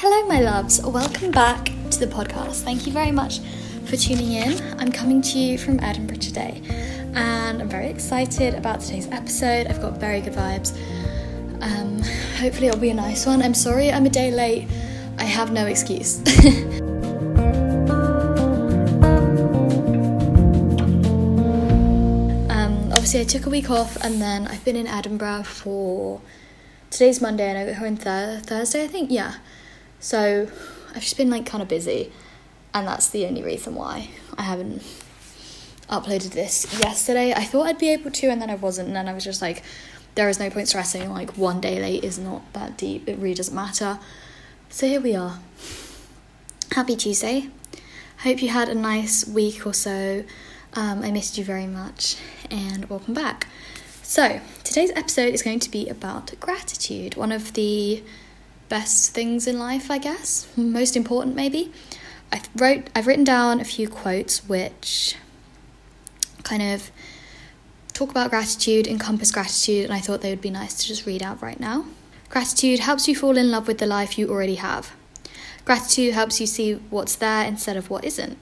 Hello, my loves. Welcome back to the podcast. Thank you very much for tuning in. I'm coming to you from Edinburgh today, and I'm very excited about today's episode. I've got very good vibes. Um, hopefully, it'll be a nice one. I'm sorry I'm a day late. I have no excuse. um, obviously, I took a week off, and then I've been in Edinburgh for today's Monday, and I got home th- Thursday, I think. Yeah. So I've just been like kind of busy, and that's the only reason why I haven't uploaded this yesterday. I thought I'd be able to, and then I wasn't, and then I was just like, there is no point stressing. Like one day late is not that deep. It really doesn't matter. So here we are. Happy Tuesday. Hope you had a nice week or so. Um, I missed you very much, and welcome back. So, today's episode is going to be about gratitude, one of the best things in life, I guess. Most important, maybe. I wrote, I've written down a few quotes which kind of talk about gratitude, encompass gratitude, and I thought they would be nice to just read out right now. Gratitude helps you fall in love with the life you already have. Gratitude helps you see what's there instead of what isn't.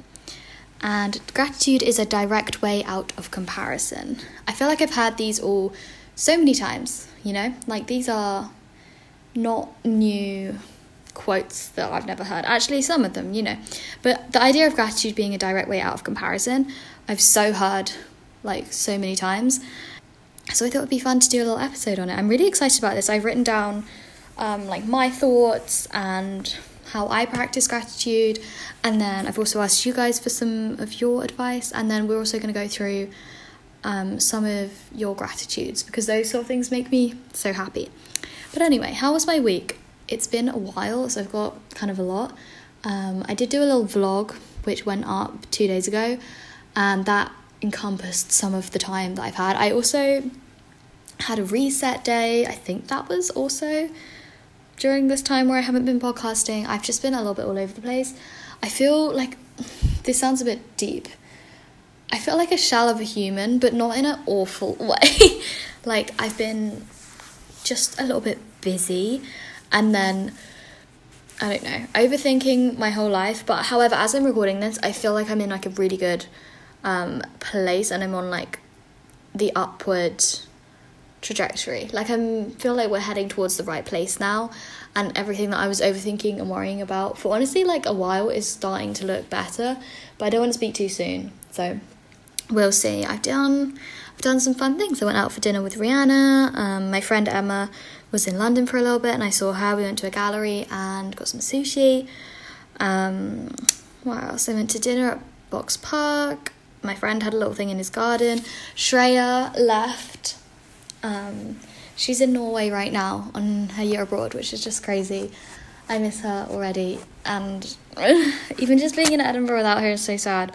And gratitude is a direct way out of comparison. I feel like I've had these all so many times, you know? Like these are not new quotes that I've never heard. Actually, some of them, you know. But the idea of gratitude being a direct way out of comparison, I've so heard like so many times. So I thought it'd be fun to do a little episode on it. I'm really excited about this. I've written down um, like my thoughts and how I practice gratitude, and then I've also asked you guys for some of your advice, and then we're also going to go through um, some of your gratitudes because those sort of things make me so happy. But anyway, how was my week? It's been a while, so I've got kind of a lot. Um, I did do a little vlog which went up two days ago, and that encompassed some of the time that I've had. I also had a reset day. I think that was also during this time where I haven't been podcasting. I've just been a little bit all over the place. I feel like this sounds a bit deep. I feel like a shell of a human, but not in an awful way. like I've been just a little bit busy and then I don't know, overthinking my whole life. But however, as I'm recording this, I feel like I'm in like a really good um, place and I'm on like the upward trajectory. Like I feel like we're heading towards the right place now, and everything that I was overthinking and worrying about for honestly like a while is starting to look better. But I don't want to speak too soon, so we'll see. I've done I've done some fun things. I went out for dinner with Rihanna. Um, my friend Emma was in London for a little bit, and I saw her. We went to a gallery and got some sushi. Um, what else? I went to dinner at Box Park. My friend had a little thing in his garden. Shreya left. Um, she's in Norway right now on her year abroad, which is just crazy. I miss her already, and even just being in Edinburgh without her is so sad.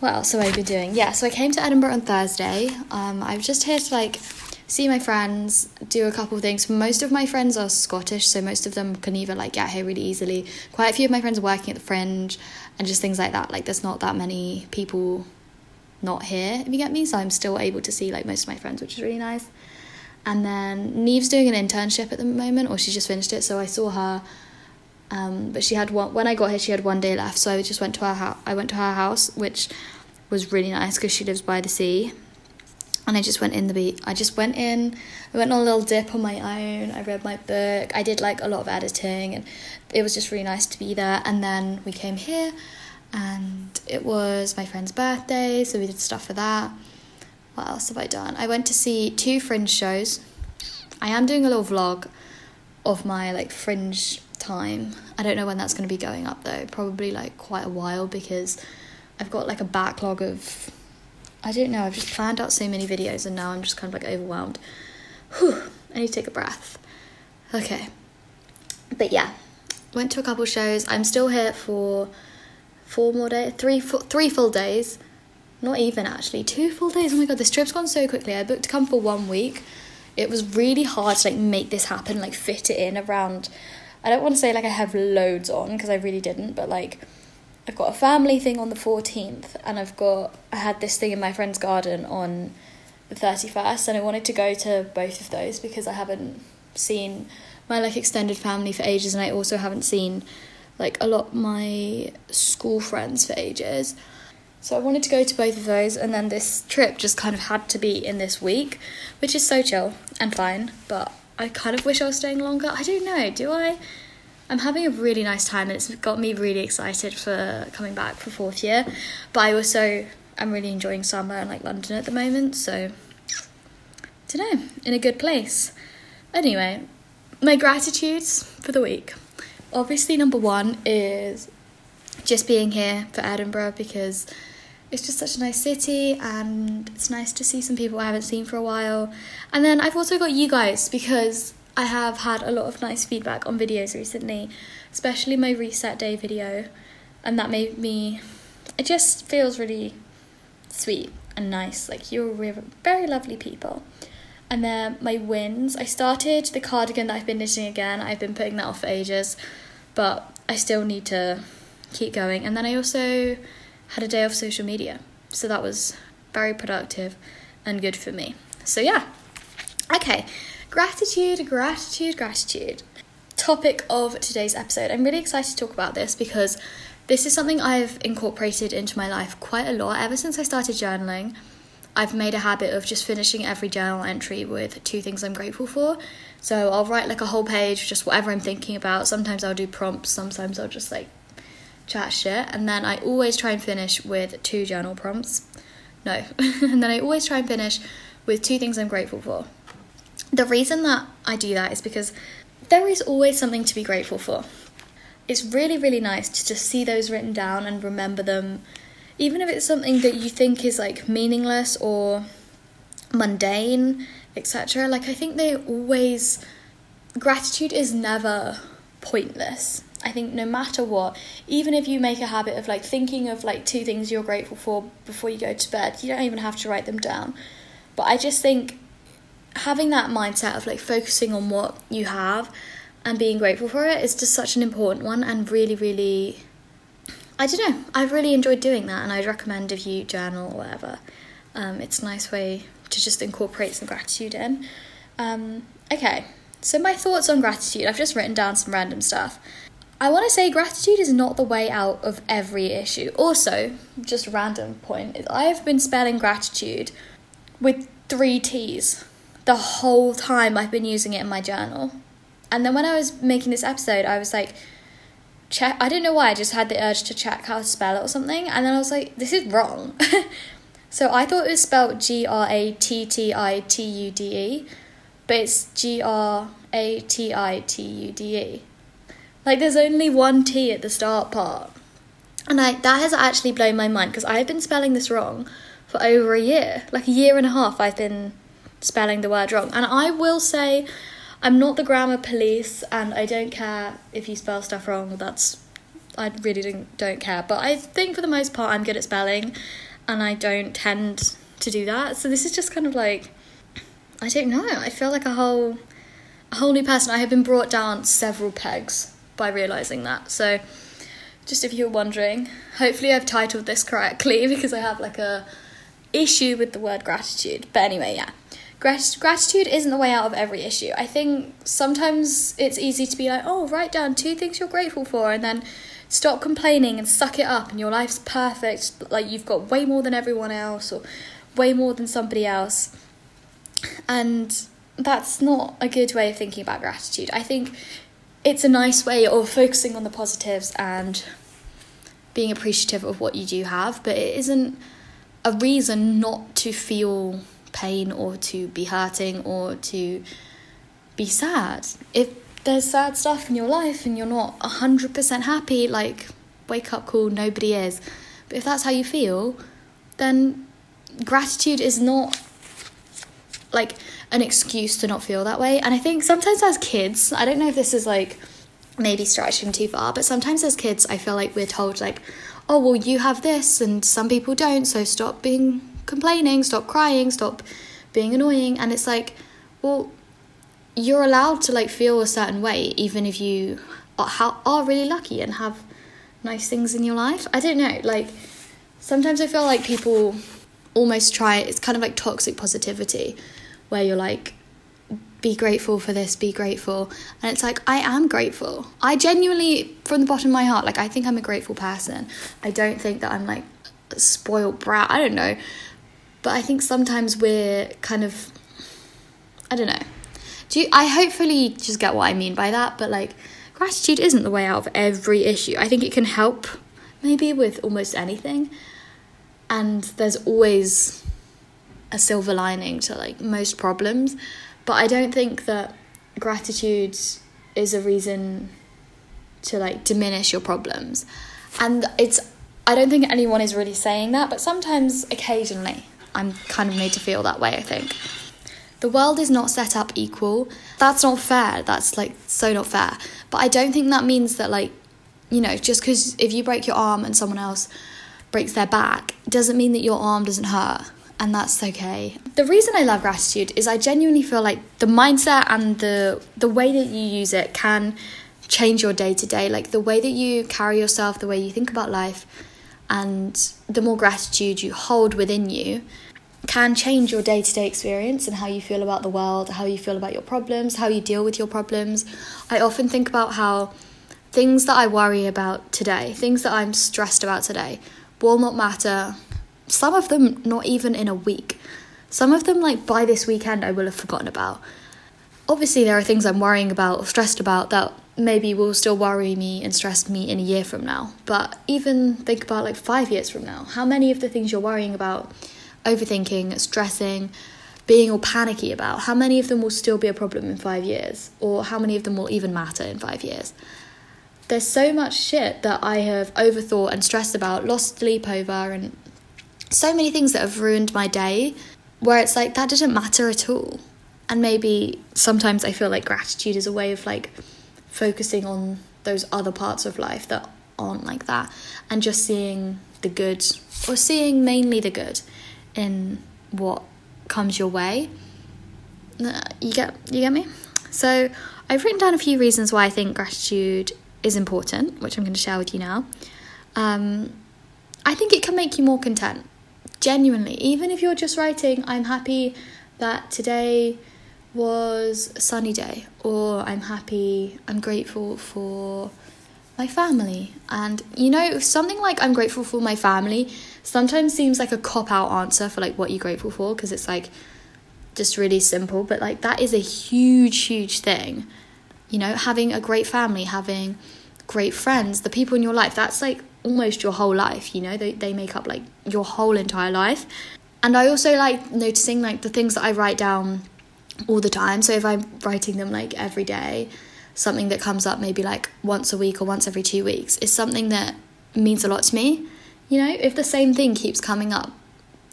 What else have I been doing? Yeah, so I came to Edinburgh on Thursday. Um, I was just here to like see my friends, do a couple of things. Most of my friends are Scottish, so most of them can either like get here really easily. Quite a few of my friends are working at the Fringe and just things like that. Like there's not that many people not here, if you get me. So I'm still able to see like most of my friends, which is really nice. And then Neve's doing an internship at the moment, or she just finished it. So I saw her, um, but she had one. When I got here, she had one day left. So I just went to her house. I went to her house, which was really nice because she lives by the sea. And I just went in the beat. I just went in. I went on a little dip on my own. I read my book. I did like a lot of editing, and it was just really nice to be there. And then we came here, and it was my friend's birthday, so we did stuff for that. What else have I done? I went to see two fringe shows. I am doing a little vlog of my like fringe time. I don't know when that's going to be going up though. Probably like quite a while because I've got like a backlog of I don't know, I've just planned out so many videos and now I'm just kind of like overwhelmed. Whew, I need to take a breath. Okay. But yeah, went to a couple shows. I'm still here for four more days, three, full days. Not even actually, two full days. Oh my god, this trip's gone so quickly. I booked to come for one week. It was really hard to like make this happen, like fit it in around. I don't want to say like I have loads on because I really didn't, but like I've got a family thing on the 14th, and I've got I had this thing in my friend's garden on the 31st, and I wanted to go to both of those because I haven't seen my like extended family for ages, and I also haven't seen like a lot my school friends for ages. So I wanted to go to both of those, and then this trip just kind of had to be in this week, which is so chill and fine. But I kind of wish I was staying longer. I don't know. Do I? I'm having a really nice time, and it's got me really excited for coming back for fourth year. But I also am really enjoying summer and like London at the moment, so know, in a good place. Anyway, my gratitudes for the week. Obviously, number one is just being here for Edinburgh because it's just such a nice city and it's nice to see some people I haven't seen for a while. And then I've also got you guys because I have had a lot of nice feedback on videos recently, especially my reset day video, and that made me. It just feels really sweet and nice. Like you're very lovely people. And then my wins. I started the cardigan that I've been knitting again. I've been putting that off for ages, but I still need to keep going. And then I also had a day off social media. So that was very productive and good for me. So yeah. Okay. Gratitude, gratitude, gratitude. Topic of today's episode. I'm really excited to talk about this because this is something I've incorporated into my life quite a lot ever since I started journaling. I've made a habit of just finishing every journal entry with two things I'm grateful for. So I'll write like a whole page, just whatever I'm thinking about. Sometimes I'll do prompts, sometimes I'll just like chat shit, and then I always try and finish with two journal prompts. No, and then I always try and finish with two things I'm grateful for. The reason that I do that is because there is always something to be grateful for. It's really, really nice to just see those written down and remember them, even if it's something that you think is like meaningless or mundane, etc. Like, I think they always, gratitude is never pointless I think no matter what, even if you make a habit of like thinking of like two things you're grateful for before you go to bed, you don't even have to write them down. But I just think having that mindset of like focusing on what you have and being grateful for it is just such an important one and really, really I don't know. I've really enjoyed doing that and I'd recommend if you journal or whatever. Um, it's a nice way to just incorporate some gratitude in. Um, okay, so my thoughts on gratitude. I've just written down some random stuff. I want to say gratitude is not the way out of every issue. Also, just random point I've been spelling gratitude with three T's the whole time I've been using it in my journal. And then when I was making this episode, I was like, check. I don't know why. I just had the urge to check how to spell it or something, and then I was like, this is wrong. so I thought it was spelled G R A T T I T U D E, but it's G R A T I T U D E. Like there's only one T at the start part. And I that has actually blown my mind because I've been spelling this wrong for over a year. Like a year and a half I've been spelling the word wrong. And I will say I'm not the grammar police and I don't care if you spell stuff wrong. That's I really don't don't care. But I think for the most part I'm good at spelling and I don't tend to do that. So this is just kind of like I don't know. I feel like a whole a whole new person. I have been brought down several pegs by realizing that. So, just if you're wondering, hopefully I've titled this correctly because I have like a issue with the word gratitude. But anyway, yeah. Grat- gratitude isn't the way out of every issue. I think sometimes it's easy to be like, oh, write down two things you're grateful for, and then stop complaining and suck it up, and your life's perfect. Like you've got way more than everyone else, or way more than somebody else. And that's not a good way of thinking about gratitude. I think it's a nice way of focusing on the positives and being appreciative of what you do have, but it isn't a reason not to feel pain or to be hurting or to be sad. If there's sad stuff in your life and you're not 100% happy, like, wake up cool, nobody is. But if that's how you feel, then gratitude is not like an excuse to not feel that way. And I think sometimes as kids, I don't know if this is like maybe stretching too far, but sometimes as kids, I feel like we're told, like, oh, well, you have this and some people don't, so stop being complaining, stop crying, stop being annoying. And it's like, well, you're allowed to like feel a certain way, even if you are, really lucky and have nice things in your life. I don't know, like, sometimes I feel like people almost try it's kind of like toxic positivity where you're like be grateful for this, be grateful. And it's like, I am grateful. I genuinely, from the bottom of my heart, like, I think I'm a grateful person. I don't think that I'm like a spoiled brat. I don't know. But I think sometimes we're kind of, I don't know. Do you, I hopefully just get what I mean by that, but like, gratitude isn't the way out of every issue. I think it can help maybe with almost anything. And there's always a silver lining to like most problems. But I don't think that gratitude is a reason to like diminish your problems. And it's I don't think anyone is really saying that, but sometimes occasionally I'm kind of made to feel that way, I think. The world is not set up equal. That's not fair. That's like so not fair. But I don't think that means that like you know, just cuz if you break your arm and someone else breaks their back doesn't mean that your arm doesn't hurt and that's okay. The reason I love gratitude is I genuinely feel like the mindset and the the way that you use it can change your day to day. Like the way that you carry yourself, the way you think about life, and the more gratitude you hold within you can change your day to day experience and how you feel about the world, how you feel about your problems, how you deal with your problems. I often think about how things that I worry about today, things that I'm stressed about today, will not matter some of them not even in a week. Some of them, like by this weekend, I will have forgotten about. Obviously, there are things I'm worrying about or stressed about that maybe will still worry me and stress me in a year from now. But even think about like five years from now. How many of the things you're worrying about, overthinking, stressing, being all panicky about, how many of them will still be a problem in five years? Or how many of them will even matter in five years? There's so much shit that I have overthought and stressed about, lost sleep over, and so many things that have ruined my day where it's like that didn't matter at all. And maybe sometimes I feel like gratitude is a way of like focusing on those other parts of life that aren't like that and just seeing the good or seeing mainly the good in what comes your way. You get you get me? So I've written down a few reasons why I think gratitude is important, which I'm going to share with you now. Um, I think it can make you more content genuinely, even if you're just writing, I'm happy that today was a sunny day, or I'm happy, I'm grateful for my family. And you know, something like I'm grateful for my family sometimes seems like a cop out answer for like what you're grateful for because it's like just really simple, but like that is a huge, huge thing. You know, having a great family, having great friends, the people in your life, that's like almost your whole life, you know, they, they make up like your whole entire life. And I also like noticing like the things that I write down all the time. So if I'm writing them like every day, something that comes up maybe like once a week or once every two weeks is something that means a lot to me. You know, if the same thing keeps coming up,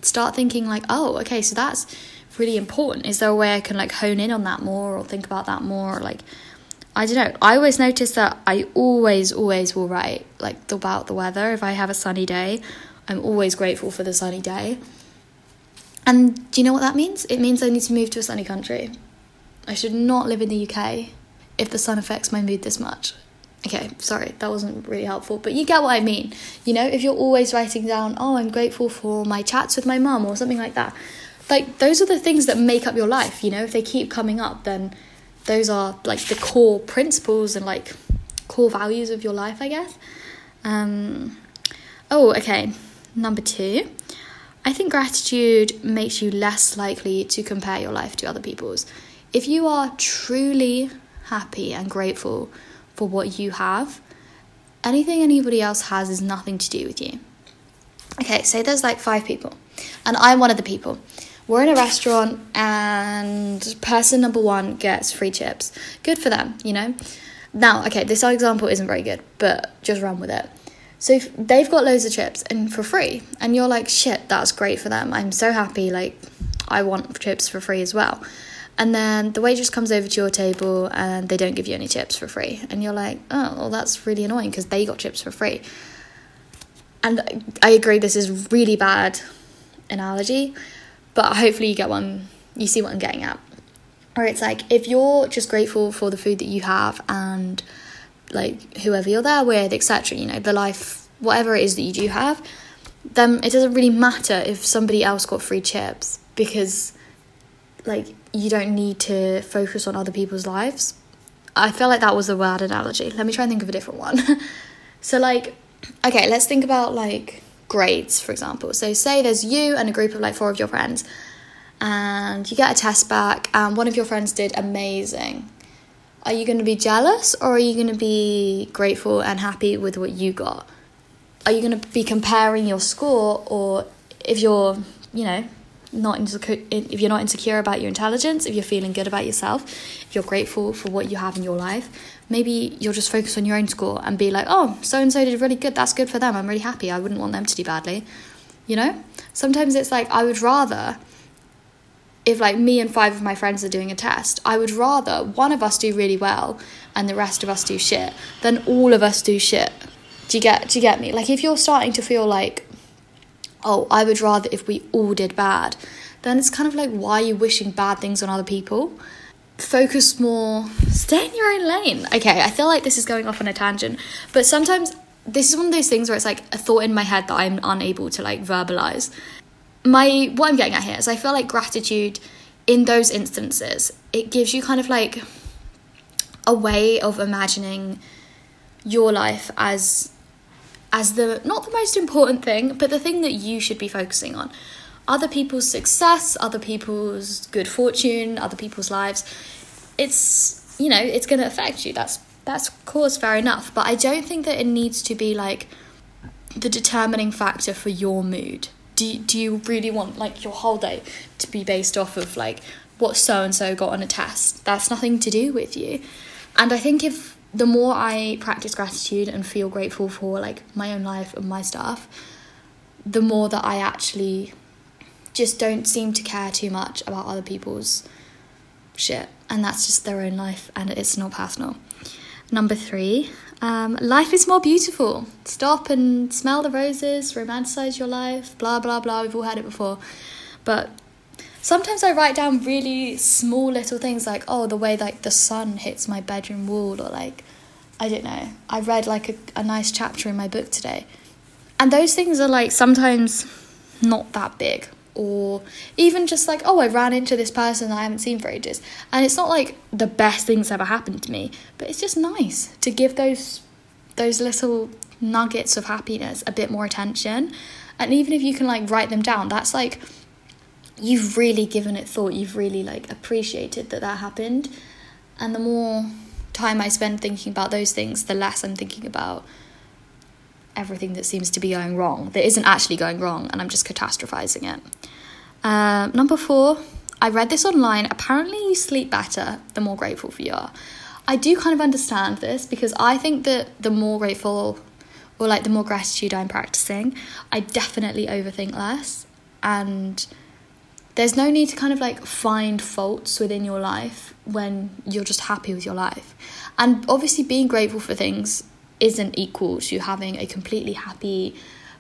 start thinking like, oh, okay, so that's really important. Is there a way I can like hone in on that more or think about that more? Or, like, I don't know. I always notice that I always, always will write like about the weather. If I have a sunny day, I'm always grateful for the sunny day. And do you know what that means? It means I need to move to a sunny country. I should not live in the UK if the sun affects my mood this much. Okay, sorry, that wasn't really helpful, but you get what I mean. You know, if you're always writing down, oh, I'm grateful for my chats with my mum or something like that, like those are the things that make up your life, you know, if they keep coming up, then those are like the core principles and like core values of your life, I guess. Um, oh, okay. Number two, I think gratitude makes you less likely to compare your life to other people's. If you are truly happy and grateful for what you have, anything anybody else has is nothing to do with you. Okay, say there's like five people, and I'm one of the people we're in a restaurant and person number one gets free chips. Good for them, you know? Now, okay, this example isn't very good, but just run with it. So they've got loads of chips and for free, and you're like, shit, that's great for them. I'm so happy, like, I want chips for free as well. And then the waitress comes over to your table and they don't give you any chips for free. And you're like, oh, well, that's really annoying because they got chips for free. And I agree, this is really bad analogy, but hopefully you get one you see what i'm getting at or it's like if you're just grateful for the food that you have and like whoever you're there with etc you know the life whatever it is that you do have then it doesn't really matter if somebody else got free chips because like you don't need to focus on other people's lives. I feel like that was a bad analogy. Let me try and think of a different one. so, like, okay, let's think about like grades, for example. So, say there's you and a group of like four of your friends, and you get a test back, and one of your friends did amazing. Are you going to be jealous or are you going to be grateful and happy with what you got? Are you going to be comparing your score or if you're, you know, not insecure if you're not insecure about your intelligence, if you're feeling good about yourself, if you're grateful for what you have in your life, maybe you'll just focus on your own score and be like, "Oh, so and so did really good. That's good for them. I'm really happy. I wouldn't want them to do badly." You know? Sometimes it's like I would rather if like me and five of my friends are doing a test, I would rather one of us do really well and the rest of us do shit than all of us do shit. Do you get do you get me? Like if you're starting to feel like oh, I would rather if we all did bad, then it's kind of like, why are you wishing bad things on other people? Focus more, stay in your own lane. Okay, I feel like this is going off on a tangent, but sometimes this is one of those things where it's like a thought in my head that I'm unable to like verbalize. My what I'm getting at here is I feel like gratitude in those instances, it gives you kind of like a way of imagining your life as as the not the most important thing, but the thing that you should be focusing on. Other people's success, other people's good fortune, other people's lives. It's you know, it's gonna affect you. That's that's of course fair enough. But I don't think that it needs to be like the determining factor for your mood. Do do you really want like your whole day to be based off of like what so and so got on a test? That's nothing to do with you. And I think if the more I practice gratitude and feel grateful for like my own life and my stuff, the more that I actually just don't seem to care too much about other people's shit. And that's just their own life and it's not personal. Number three, um, life is more beautiful. Stop and smell the roses, romanticize your life, blah, blah, blah. We've all heard it before. But sometimes I write down really small little things like, oh, the way like the sun hits my bedroom wall, or like, I don't know, I read like a, a nice chapter in my book today. And those things are like sometimes not that big. Or even just like, oh, I ran into this person I haven't seen for ages. And it's not like the best things ever happened to me, but it's just nice to give those those little nuggets of happiness a bit more attention. And even if you can like write them down, that's like you've really given it thought you've really like appreciated that that happened and the more time i spend thinking about those things the less i'm thinking about everything that seems to be going wrong that isn't actually going wrong and i'm just catastrophizing it. Uh, number four i read this online. Apparently you sleep better the more grateful you are. I do kind of understand this because i think that the more grateful or like the more gratitude i'm practicing i definitely overthink less. And there's no need to kind of like find faults within your life when you're just happy with your life. And obviously, being grateful for things isn't equal to having a completely happy,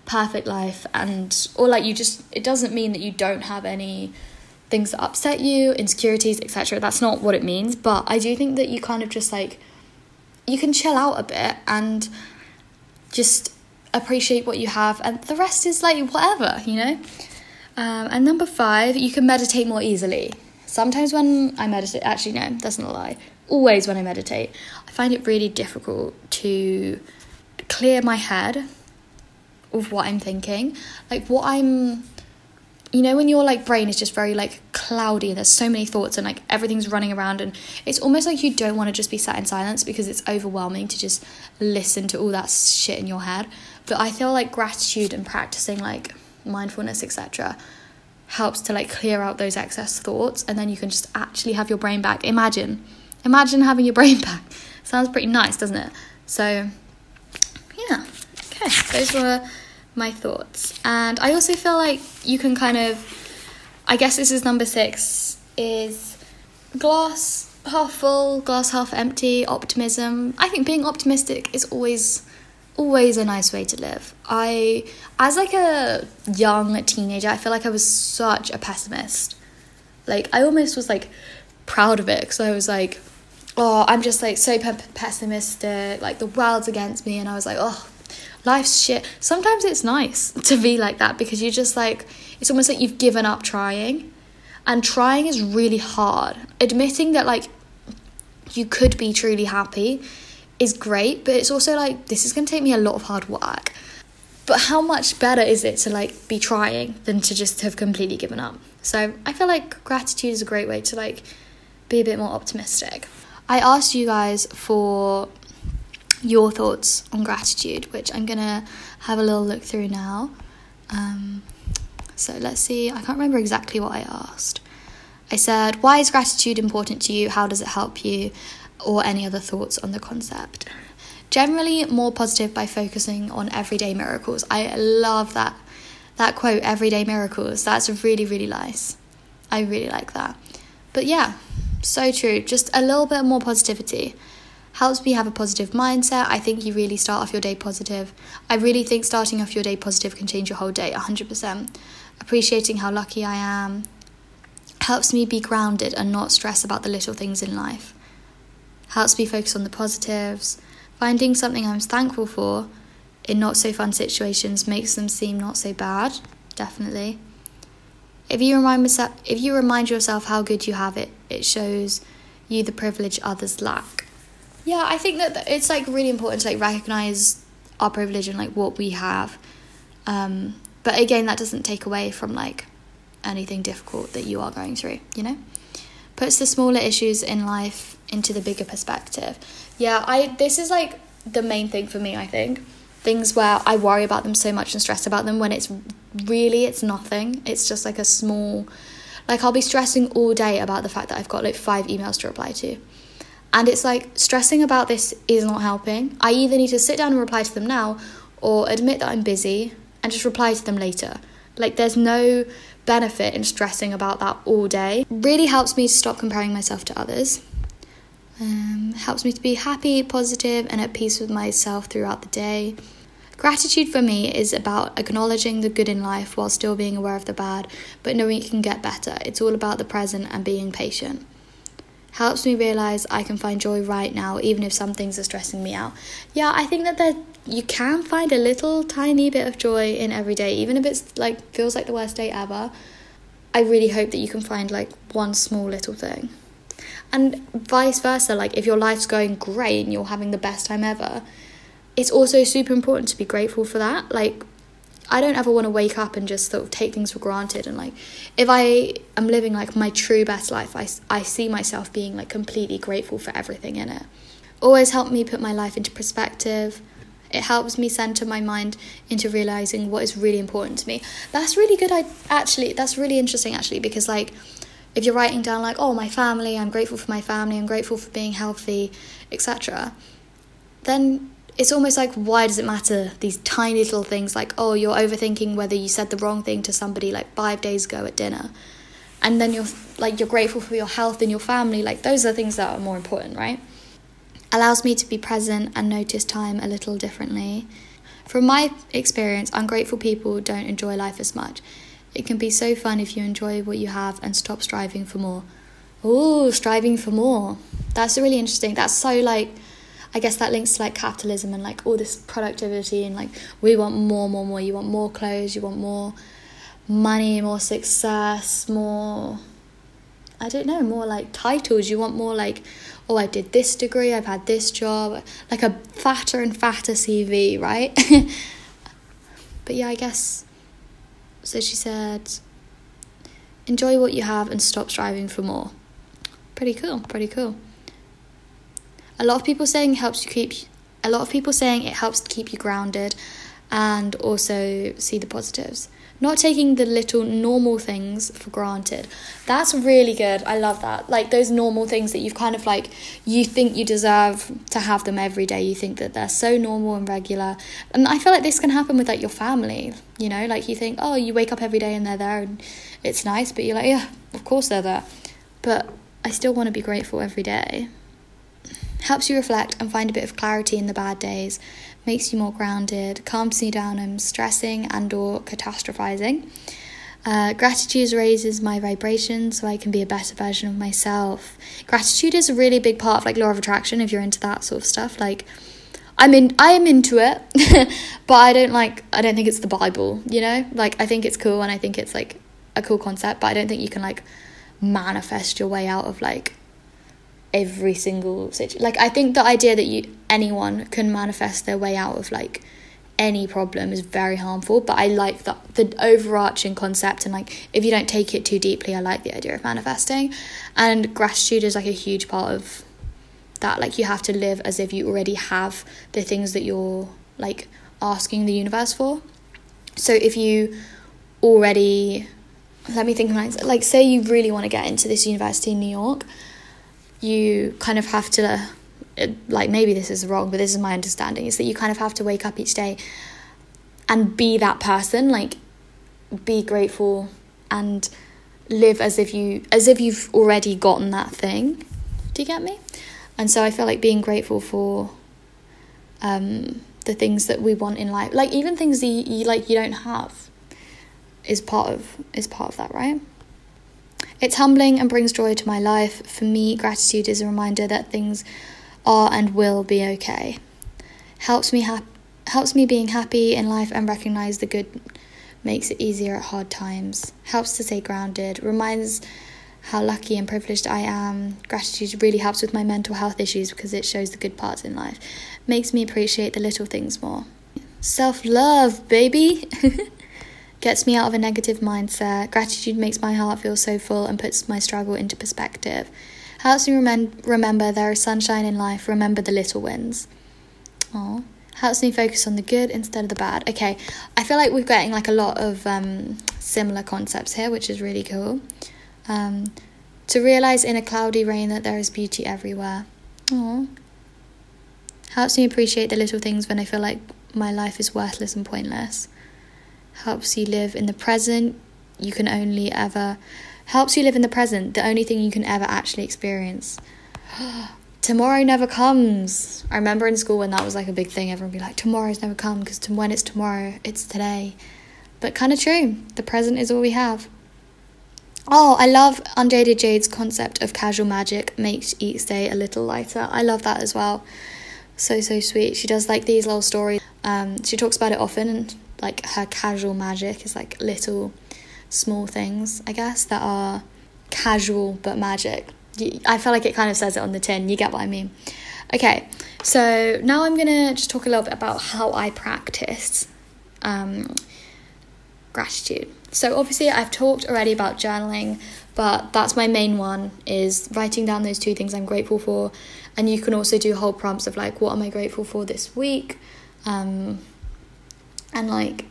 perfect life. And, or like you just, it doesn't mean that you don't have any things that upset you, insecurities, etc. That's not what it means. But I do think that you kind of just like, you can chill out a bit and just appreciate what you have, and the rest is like whatever, you know? Um, and number five, you can meditate more easily. Sometimes when I meditate, actually, no, that's not a lie. Always when I meditate, I find it really difficult to clear my head of what I'm thinking. Like, what I'm, you know, when your like brain is just very like cloudy and there's so many thoughts and like everything's running around, and it's almost like you don't want to just be sat in silence because it's overwhelming to just listen to all that shit in your head. But I feel like gratitude and practicing like mindfulness, etc., helps to like clear out those excess thoughts and then you can just actually have your brain back. Imagine, imagine having your brain back. Sounds pretty nice, doesn't it? So, yeah, okay, those were my thoughts. And I also feel like you can kind of, I guess this is number six, is glass half full, glass half empty, optimism. I think being optimistic is always always a nice way to live. I, as like a young teenager, I feel like I was such a pessimist. Like I almost was like proud of it because I was like, oh, I'm just like so pe- pessimistic. Like the world's against me, and I was like, oh, life's shit. Sometimes it's nice to be like that because you just like it's almost like you've given up trying. And trying is really hard. Admitting that, like, you could be truly happy is great, but it's also like, this is going to take me a lot of hard work. But how much better is it to like be trying than to just have completely given up? So I feel like gratitude is a great way to like be a bit more optimistic. I asked you guys for your thoughts on gratitude, which I'm gonna have a little look through now. Um, so let's see, I can't remember exactly what I asked. I said, Why is gratitude important to you? How does it help you? Or any other thoughts on the concept. Generally, more positive by focusing on everyday miracles. I love that that quote, everyday miracles. That's really, really nice. I really like that. But yeah, so true. Just a little bit more positivity helps me have a positive mindset. I think you really start off your day positive. I really think starting off your day positive can change your whole day 100%. Appreciating how lucky I am helps me be grounded and not stress about the little things in life. Helps me focus on the positives. Finding something I'm thankful for in not so fun situations makes them seem not so bad, definitely. If you remind myself, if you remind yourself how good you have it, it shows you the privilege others lack. Yeah, I think that it's like really important to like recognize our privilege and like what we have. Um, but again, that doesn't take away from like anything difficult that you are going through, you know? Puts the smaller issues in life into the bigger perspective. Yeah, I this is like the main thing for me, I think. Things where I worry about them so much and stress about them when it's really it's nothing. It's just like a small like I'll be stressing all day about the fact that I've got like five emails to reply to. And it's like stressing about this is not helping. I either need to sit down and reply to them now or admit that I'm busy and just reply to them later. Like there's no benefit in stressing about that all day. Really helps me to stop comparing myself to others. Um, helps me to be happy, positive, and at peace with myself throughout the day. Gratitude for me is about acknowledging the good in life while still being aware of the bad, but knowing it can get better. It's all about the present and being patient. Helps me realize I can find joy right now, even if some things are stressing me out. Yeah, I think that there you can find a little tiny bit of joy in every day, even if it's like feels like the worst day ever. I really hope that you can find like one small little thing. And vice versa, like if your life's going great and you're having the best time ever, it's also super important to be grateful for that. Like, I don't ever want to wake up and just sort of take things for granted. And like, if I am living like my true best life, I, I see myself being like completely grateful for everything in it. Always help me put my life into perspective. It helps me center my mind into realizing what is really important to me. That's really good. I actually, that's really interesting actually, because like, if you're writing down like, oh, my family, I'm grateful for my family, I'm grateful for being healthy, etc., then it's almost like why does it matter these tiny little things like oh you're overthinking whether you said the wrong thing to somebody like 5 days ago at dinner and then you're like you're grateful for your health and your family like those are things that are more important right allows me to be present and notice time a little differently from my experience ungrateful people don't enjoy life as much it can be so fun if you enjoy what you have and stop striving for more oh striving for more that's really interesting that's so like I guess that links to like capitalism and like all this productivity and like we want more, more, more. You want more clothes, you want more money, more success, more I don't know, more like titles. You want more like, oh, I did this degree, I've had this job, like a fatter and fatter CV, right? but yeah, I guess. So she said, enjoy what you have and stop striving for more. Pretty cool, pretty cool. A lot of people saying it helps you keep a lot of people saying it helps to keep you grounded and also see the positives. Not taking the little normal things for granted. That's really good. I love that. Like those normal things that you've kind of like you think you deserve to have them every day. You think that they're so normal and regular. And I feel like this can happen with like your family, you know? Like you think, "Oh, you wake up every day and they're there and it's nice." But you're like, "Yeah, of course they're there." But I still want to be grateful every day helps you reflect and find a bit of clarity in the bad days, makes you more grounded, calms you down I'm stressing and or catastrophizing. Uh, gratitude raises my vibration so I can be a better version of myself. Gratitude is a really big part of like law of attraction if you're into that sort of stuff. Like I'm in I am into it, but I don't like I don't think it's the Bible, you know? Like I think it's cool and I think it's like a cool concept, but I don't think you can like manifest your way out of like every single situation. Like I think the idea that you anyone can manifest their way out of like any problem is very harmful but i like the the overarching concept and like if you don't take it too deeply i like the idea of manifesting and gratitude is like a huge part of that like you have to live as if you already have the things that you're like asking the universe for so if you already let me think like like say you really want to get into this university in new york you kind of have to like maybe this is wrong, but this is my understanding is that you kind of have to wake up each day and be that person, like be grateful and live as if you as if you've already gotten that thing. Do you get me? And so I feel like being grateful for um the things that we want in life, like even things that you, you like you don't have is part of is part of that, right? It's humbling and brings joy to my life. For me, gratitude is a reminder that things are and will be okay. Helps me ha- helps me being happy in life and recognize the good makes it easier at hard times. Helps to stay grounded, reminds how lucky and privileged I am. Gratitude really helps with my mental health issues because it shows the good parts in life. Makes me appreciate the little things more. Self love, baby! Gets me out of a negative mindset. Gratitude makes my heart feel so full and puts my struggle into perspective. Helps me remem- remember there is sunshine in life, remember the little wins. Aww. Helps me focus on the good instead of the bad. Okay, I feel like we're getting like a lot of um, similar concepts here, which is really cool. Um, to realize in a cloudy rain that there is beauty everywhere. Aww. Helps me appreciate the little things when I feel like my life is worthless and pointless. Helps you live in the present. You can only ever helps you live in the present, the only thing you can ever actually experience. Tomorrow never comes. I remember in school when that was like a big thing, everyone would be like, Tomorrow's never come because to- when it's tomorrow, it's today. But kind of true. The present is all we have. Oh, I love Unjaded Jade's concept of casual magic makes each day a little lighter. I love that as well. So, so sweet. She does like these little stories. Um, she talks about it often, and like her casual magic is like little small things, I guess, that are casual but magic. I feel like it kind of says it on the tin. You get what I mean? Okay, so now I'm gonna just talk a little bit about how I practice um, gratitude. So obviously, I've talked already about journaling, but that's my main one is writing down those two things I'm grateful for, and you can also do whole prompts of like, what am I grateful for this week, um, and like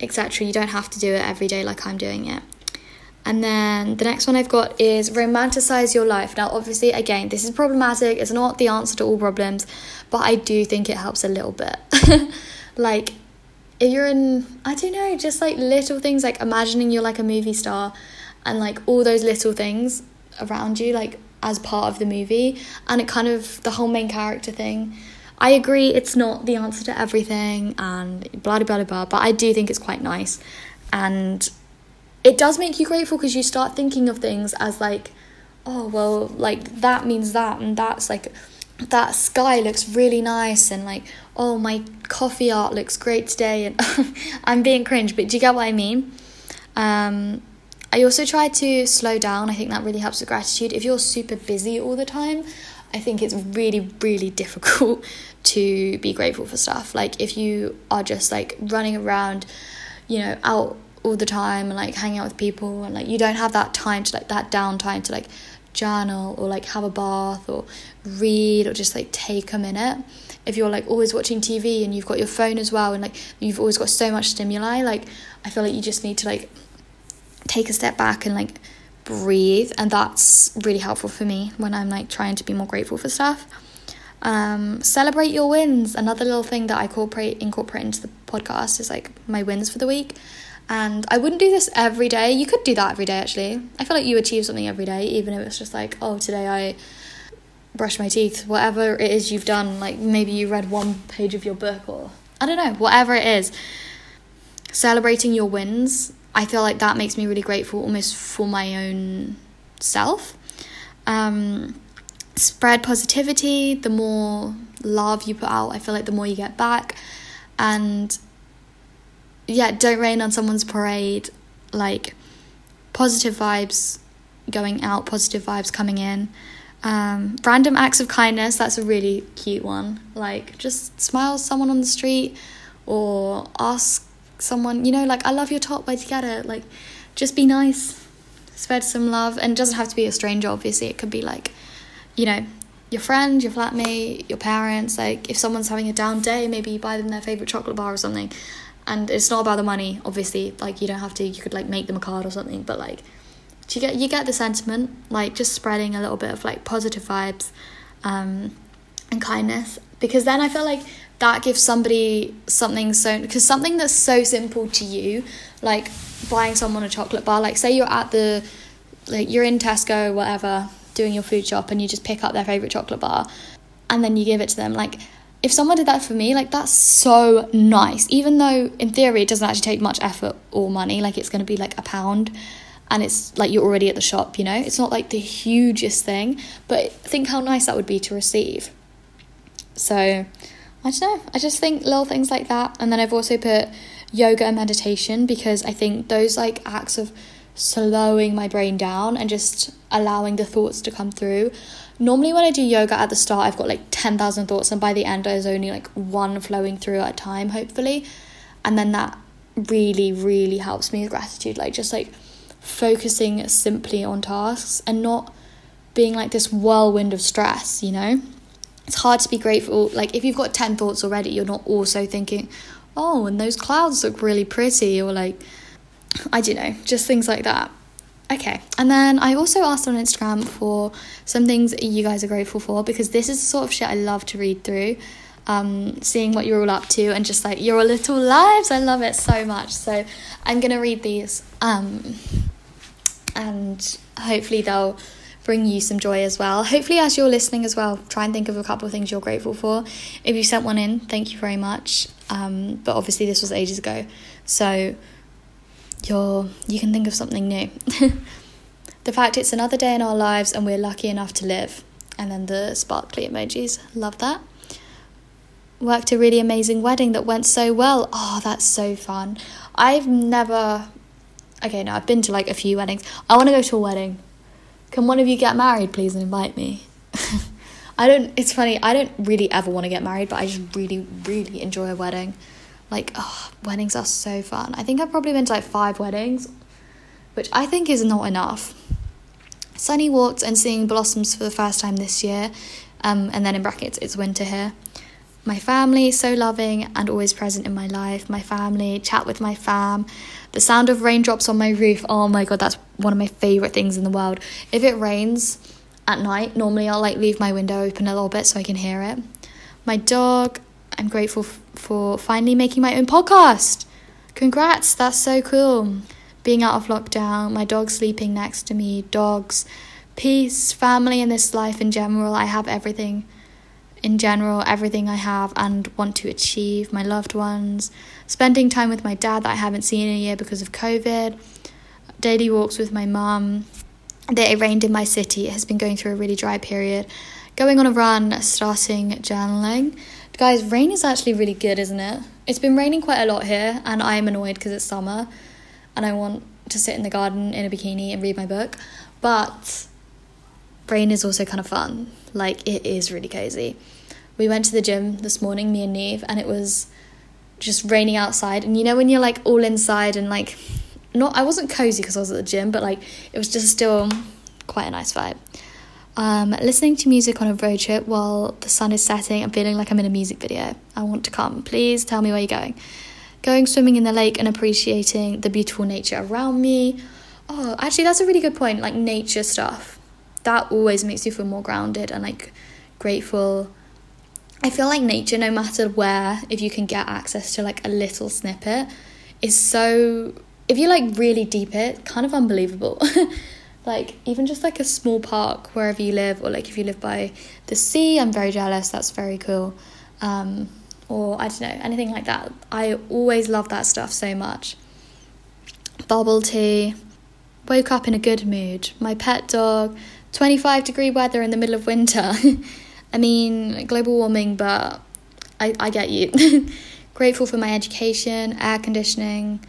etc. You don't have to do it every day like I'm doing it. And then the next one I've got is romanticize your life. Now, obviously, again, this is problematic. It's not the answer to all problems, but I do think it helps a little bit. like, if you're in, I don't know, just like little things, like imagining you're like a movie star and like all those little things around you, like as part of the movie, and it kind of the whole main character thing I agree it's not the answer to everything and blah blah blah blah, but I do think it's quite nice. And it does make you grateful because you start thinking of things as like, oh well, like that means that and that's like that sky looks really nice and like oh my coffee art looks great today and I'm being cringe, but do you get what I mean? Um I also try to slow down. I think that really helps with gratitude. If you're super busy all the time, I think it's really, really difficult to be grateful for stuff. Like, if you are just like running around, you know, out all the time and like hanging out with people, and like you don't have that time to like that downtime to like journal or like have a bath or read or just like take a minute. If you're like always watching TV and you've got your phone as well, and like you've always got so much stimuli, like I feel like you just need to like take a step back and like breathe and that's really helpful for me when i'm like trying to be more grateful for stuff. Um, celebrate your wins. Another little thing that i incorporate incorporate into the podcast is like my wins for the week. And i wouldn't do this every day. You could do that every day actually. I feel like you achieve something every day even if it's just like oh today i brush my teeth. Whatever it is you've done like maybe you read one page of your book or i don't know whatever it is. Celebrating your wins I feel like that makes me really grateful almost for my own self. Um, spread positivity, the more love you put out, I feel like the more you get back. And yeah, don't rain on someone's parade. Like, positive vibes going out, positive vibes coming in. Um, random acts of kindness, that's a really cute one. Like, just smile someone on the street or ask someone, you know, like, I love your top, where'd you get it? Like, just be nice, spread some love. And it doesn't have to be a stranger, obviously. It could be like, you know, your friend, your flatmate, your parents. Like, if someone's having a down day, maybe you buy them their favorite chocolate bar or something. And it's not about the money, obviously. Like, you don't have to, you could like make them a card or something, but like, you get you get the sentiment like just spreading a little bit of like positive vibes um, and kindness because then I feel like that gives somebody something so because something that's so simple to you like buying someone a chocolate bar like say you're at the like you're in Tesco whatever doing your food shop and you just pick up their favorite chocolate bar and then you give it to them like if someone did that for me like that's so nice even though in theory it doesn't actually take much effort or money like it's going to be like a pound and it's like you're already at the shop, you know? It's not like the hugest thing, but think how nice that would be to receive. So, I don't know. I just think little things like that. And then I've also put yoga and meditation because I think those like acts of slowing my brain down and just allowing the thoughts to come through. Normally, when I do yoga at the start, I've got like 10,000 thoughts, and by the end, there's only like one flowing through at a time, hopefully. And then that really, really helps me with gratitude. Like, just like focusing simply on tasks and not being like this whirlwind of stress, you know? It's hard to be grateful. Like, if you've got 10 thoughts already, you're not also thinking, oh, and those clouds look really pretty, or like, I don't know, just things like that. Okay, and then I also asked on Instagram for some things you guys are grateful for because this is the sort of shit I love to read through. Um, seeing what you're all up to and just like your little lives. I love it so much. So I'm gonna read these. Um, and hopefully they'll bring you some joy as well. Hopefully, as you're listening as well, try and think of a couple of things you're grateful for. If you sent one in, thank you very much. Um, but obviously, this was ages ago, so you're you can think of something new. the fact it's another day in our lives and we're lucky enough to live. And then the sparkly emojis, love that. Worked a really amazing wedding that went so well. Oh, that's so fun. I've never okay, no, I've been to like a few weddings. I want to go to a wedding. Can one of you get married, please, and invite me? I don't, it's funny, I don't really ever want to get married, but I just really, really enjoy a wedding. Like, oh, weddings are so fun. I think I've probably been to like five weddings, which I think is not enough. Sunny walked and seeing blossoms for the first time this year, um, and then in brackets, it's winter here. My family, so loving and always present in my life. My family, chat with my fam. The sound of raindrops on my roof. Oh my god, that's one of my favorite things in the world. If it rains at night, normally I'll like leave my window open a little bit so I can hear it. My dog, I'm grateful f- for finally making my own podcast. Congrats, that's so cool. Being out of lockdown, my dog sleeping next to me, dogs, peace, family, and this life in general. I have everything in general, everything I have and want to achieve, my loved ones, spending time with my dad that I haven't seen in a year because of COVID, daily walks with my mum. It rained in my city. It has been going through a really dry period. Going on a run, starting journaling. Guys, rain is actually really good, isn't it? It's been raining quite a lot here, and I am annoyed because it's summer and I want to sit in the garden in a bikini and read my book. But rain is also kind of fun. Like, it is really cozy we went to the gym this morning, me and Neve, and it was just raining outside. And you know when you're like all inside and like not I wasn't cozy because I was at the gym, but like it was just still quite a nice vibe. Um, listening to music on a road trip while the sun is setting and feeling like I'm in a music video. I want to come. Please tell me where you're going. Going swimming in the lake and appreciating the beautiful nature around me. Oh, actually, that's a really good point. Like nature stuff. That always makes you feel more grounded and like grateful I feel like nature, no matter where, if you can get access to like a little snippet, is so. If you like really deep it, kind of unbelievable. like even just like a small park wherever you live, or like if you live by the sea, I'm very jealous. That's very cool. Um, or I don't know anything like that. I always love that stuff so much. Bubble tea. Woke up in a good mood. My pet dog. 25 degree weather in the middle of winter. I mean, global warming, but I, I get you. Grateful for my education, air conditioning,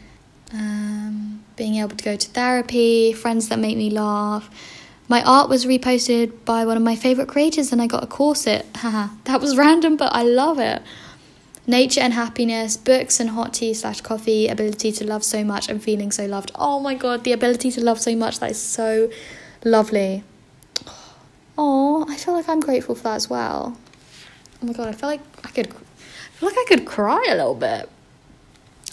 um, being able to go to therapy, friends that make me laugh. My art was reposted by one of my favorite creators and I got a corset. That was random, but I love it. Nature and happiness, books and hot tea slash coffee, ability to love so much and feeling so loved. Oh my god, the ability to love so much, that is so lovely. Oh, I feel like I'm grateful for that as well. Oh my god, I feel like I could I feel like I could cry a little bit.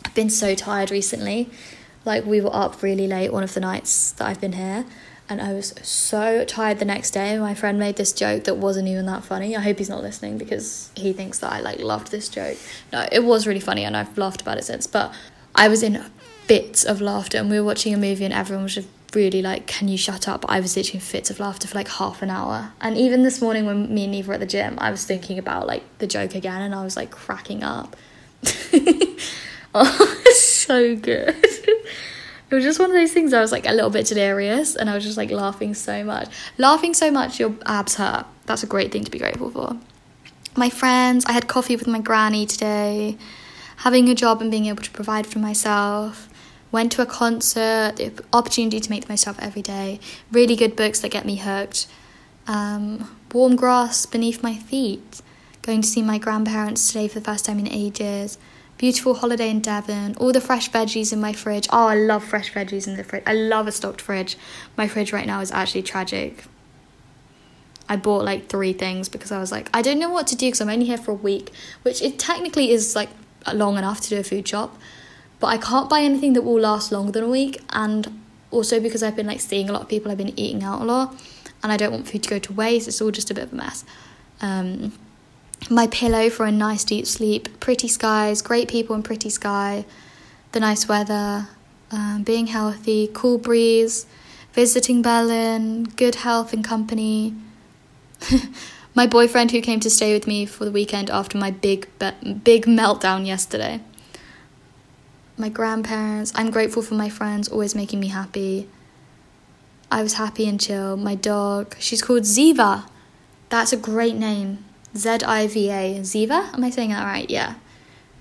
I've been so tired recently. Like we were up really late one of the nights that I've been here and I was so tired the next day. My friend made this joke that wasn't even that funny. I hope he's not listening because he thinks that I like loved this joke. No, it was really funny and I've laughed about it since. But I was in bits of laughter and we were watching a movie and everyone was just really like, Can you shut up? I was literally in fits of laughter for like half an hour. And even this morning when me and Eve were at the gym, I was thinking about like the joke again and I was like cracking up. oh, it's so good. it was just one of those things I was like a little bit delirious and I was just like laughing so much. Laughing so much your abs hurt. That's a great thing to be grateful for. My friends, I had coffee with my granny today. Having a job and being able to provide for myself. Went to a concert, the opportunity to make myself every day. Really good books that get me hooked. Um, warm grass beneath my feet. Going to see my grandparents today for the first time in ages beautiful holiday in Devon, all the fresh veggies in my fridge. Oh, I love fresh veggies in the fridge. I love a stocked fridge. My fridge right now is actually tragic. I bought like three things because I was like, I don't know what to do because I'm only here for a week, which it technically is like long enough to do a food shop, but I can't buy anything that will last longer than a week. And also because I've been like seeing a lot of people, I've been eating out a lot, and I don't want food to go to waste. It's all just a bit of a mess. Um, my pillow for a nice deep sleep, pretty skies, great people and pretty sky, the nice weather, um, being healthy, cool breeze, visiting Berlin, good health and company. my boyfriend who came to stay with me for the weekend after my big big meltdown yesterday. My grandparents, I'm grateful for my friends always making me happy. I was happy and chill. My dog, she's called Ziva. That's a great name. Z I V A. Ziva? Am I saying that right? Yeah.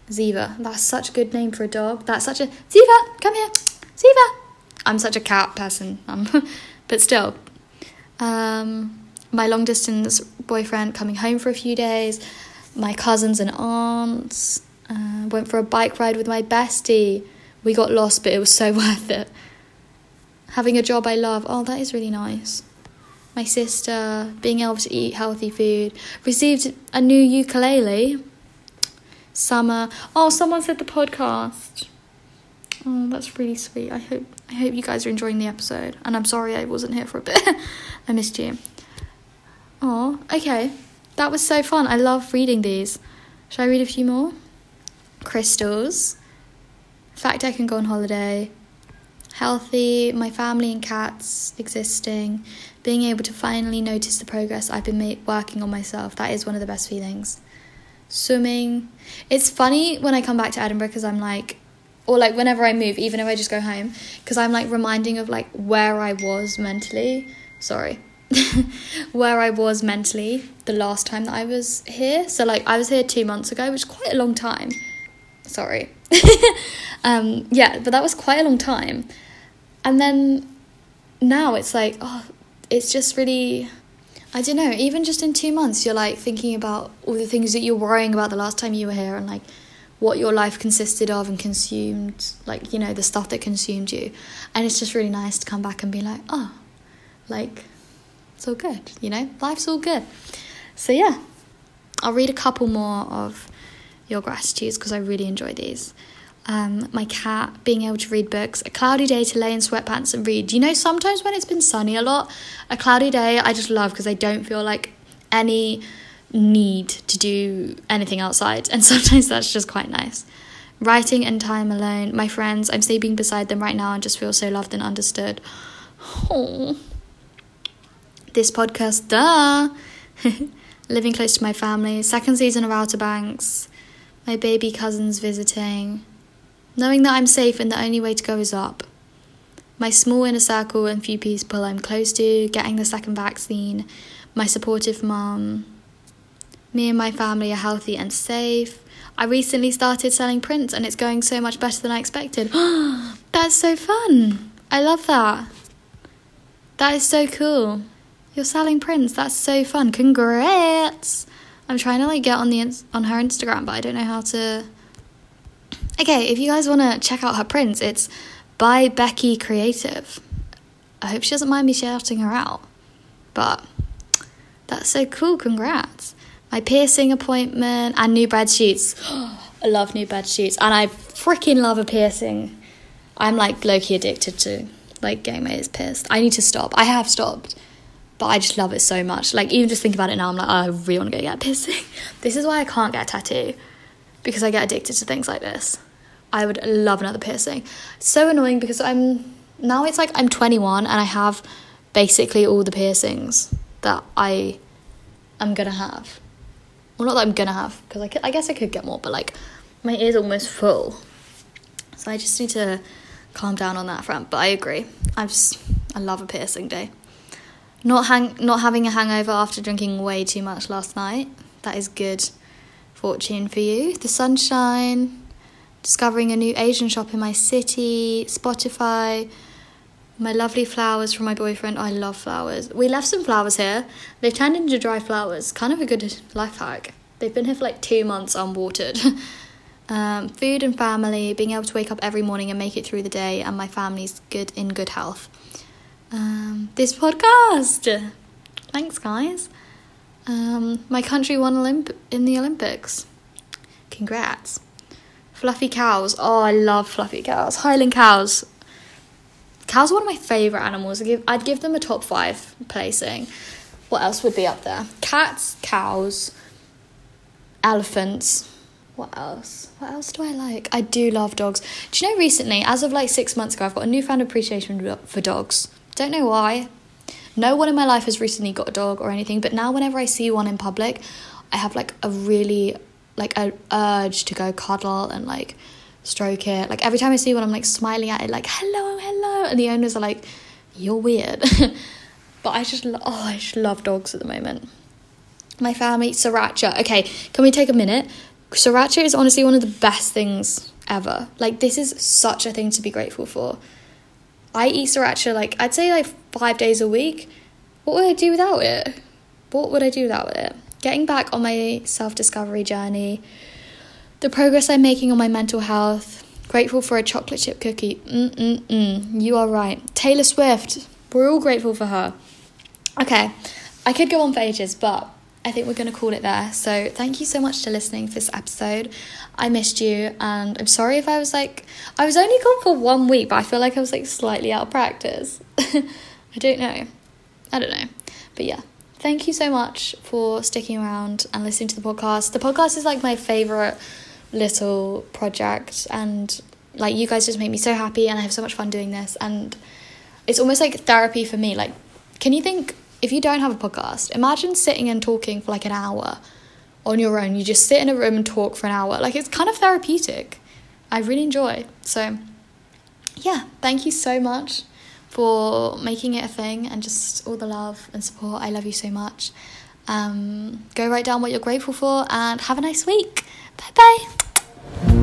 Ziva. That's such a good name for a dog. That's such a. Ziva! Come here! Ziva! I'm such a cat person. Um, but still. Um, my long distance boyfriend coming home for a few days. My cousins and aunts. Uh, went for a bike ride with my bestie. We got lost, but it was so worth it. Having a job I love. Oh, that is really nice my sister, being able to eat healthy food, received a new ukulele. Summer. Oh, someone said the podcast. Oh, that's really sweet. I hope I hope you guys are enjoying the episode. And I'm sorry I wasn't here for a bit. I missed you. Oh, okay. That was so fun. I love reading these. Should I read a few more? Crystals. Fact I can go on holiday healthy, my family and cats existing, being able to finally notice the progress I've been ma- working on myself. That is one of the best feelings. Swimming. It's funny when I come back to Edinburgh because I'm like, or like whenever I move, even if I just go home, because I'm like reminding of like where I was mentally. Sorry. where I was mentally the last time that I was here. So like I was here two months ago, which is quite a long time. Sorry. um, yeah, but that was quite a long time. And then now it's like, oh, it's just really, I don't know, even just in two months, you're like thinking about all the things that you're worrying about the last time you were here and like what your life consisted of and consumed, like, you know, the stuff that consumed you. And it's just really nice to come back and be like, oh, like, it's all good, you know, life's all good. So, yeah, I'll read a couple more of your gratitudes because I really enjoy these um, my cat, being able to read books, a cloudy day to lay in sweatpants and read. You know, sometimes when it's been sunny a lot, a cloudy day I just love because I don't feel like any need to do anything outside, and sometimes that's just quite nice. Writing and time alone, my friends, I'm sleeping beside them right now and just feel so loved and understood. Oh. This podcast, duh. Living close to my family, second season of Outer Banks, my baby cousins visiting knowing that I'm safe and the only way to go is up. My small inner circle and few people I'm close to, getting the second vaccine, my supportive mum. Me and my family are healthy and safe. I recently started selling prints and it's going so much better than I expected. That's so fun. I love that. That is so cool. You're selling prints. That's so fun. Congrats. I'm trying to like get on the on her Instagram, but I don't know how to Okay, if you guys want to check out her prints, it's by Becky Creative. I hope she doesn't mind me shouting her out. But that's so cool. Congrats. My piercing appointment and new bed sheets. I love new bed sheets. And I freaking love a piercing. I'm like low key addicted to like getting my ears pierced. I need to stop. I have stopped. But I just love it so much. Like even just think about it now, I'm like, oh, I really want to go get a piercing. This is why I can't get a tattoo. Because I get addicted to things like this. I would love another piercing. So annoying because I'm now it's like I'm 21 and I have basically all the piercings that I am gonna have. Well, not that I'm gonna have because I, I guess I could get more, but like my ear's almost full, so I just need to calm down on that front. But I agree. I just I love a piercing day. Not hang not having a hangover after drinking way too much last night. That is good fortune for you. The sunshine, discovering a new Asian shop in my city, Spotify, my lovely flowers from my boyfriend. I love flowers. We left some flowers here. They've turned into dry flowers. Kind of a good life hack. They've been here for like two months unwatered. um, food and family, being able to wake up every morning and make it through the day, and my family's good in good health. Um, this podcast. Thanks, guys. Um, my country won Olymp- in the Olympics. Congrats. Fluffy cows. Oh, I love fluffy cows. Highland cows. Cows are one of my favourite animals. I'd give, I'd give them a top five placing. What else would be up there? Cats, cows, elephants. What else? What else do I like? I do love dogs. Do you know recently, as of like six months ago, I've got a newfound appreciation for dogs. Don't know why. No one in my life has recently got a dog or anything, but now whenever I see one in public, I have like a really like a urge to go cuddle and like stroke it. Like every time I see one, I'm like smiling at it, like hello, hello, and the owners are like, "You're weird," but I just oh, I just love dogs at the moment. My family, sriracha. Okay, can we take a minute? Sriracha is honestly one of the best things ever. Like this is such a thing to be grateful for. I eat sriracha like I'd say like five days a week. What would I do without it? What would I do without it? Getting back on my self discovery journey, the progress I'm making on my mental health. Grateful for a chocolate chip cookie. Mm-mm-mm. You are right. Taylor Swift. We're all grateful for her. Okay, I could go on for ages, but I think we're going to call it there. So, thank you so much for listening to this episode. I missed you, and I'm sorry if I was like, I was only gone for one week, but I feel like I was like slightly out of practice. I don't know. I don't know. But yeah, thank you so much for sticking around and listening to the podcast. The podcast is like my favorite little project and like you guys just make me so happy and I have so much fun doing this and it's almost like therapy for me like can you think if you don't have a podcast imagine sitting and talking for like an hour on your own. You just sit in a room and talk for an hour. Like it's kind of therapeutic. I really enjoy. So yeah thank you so much for making it a thing and just all the love and support. I love you so much. Um, go write down what you're grateful for and have a nice week. Bye bye.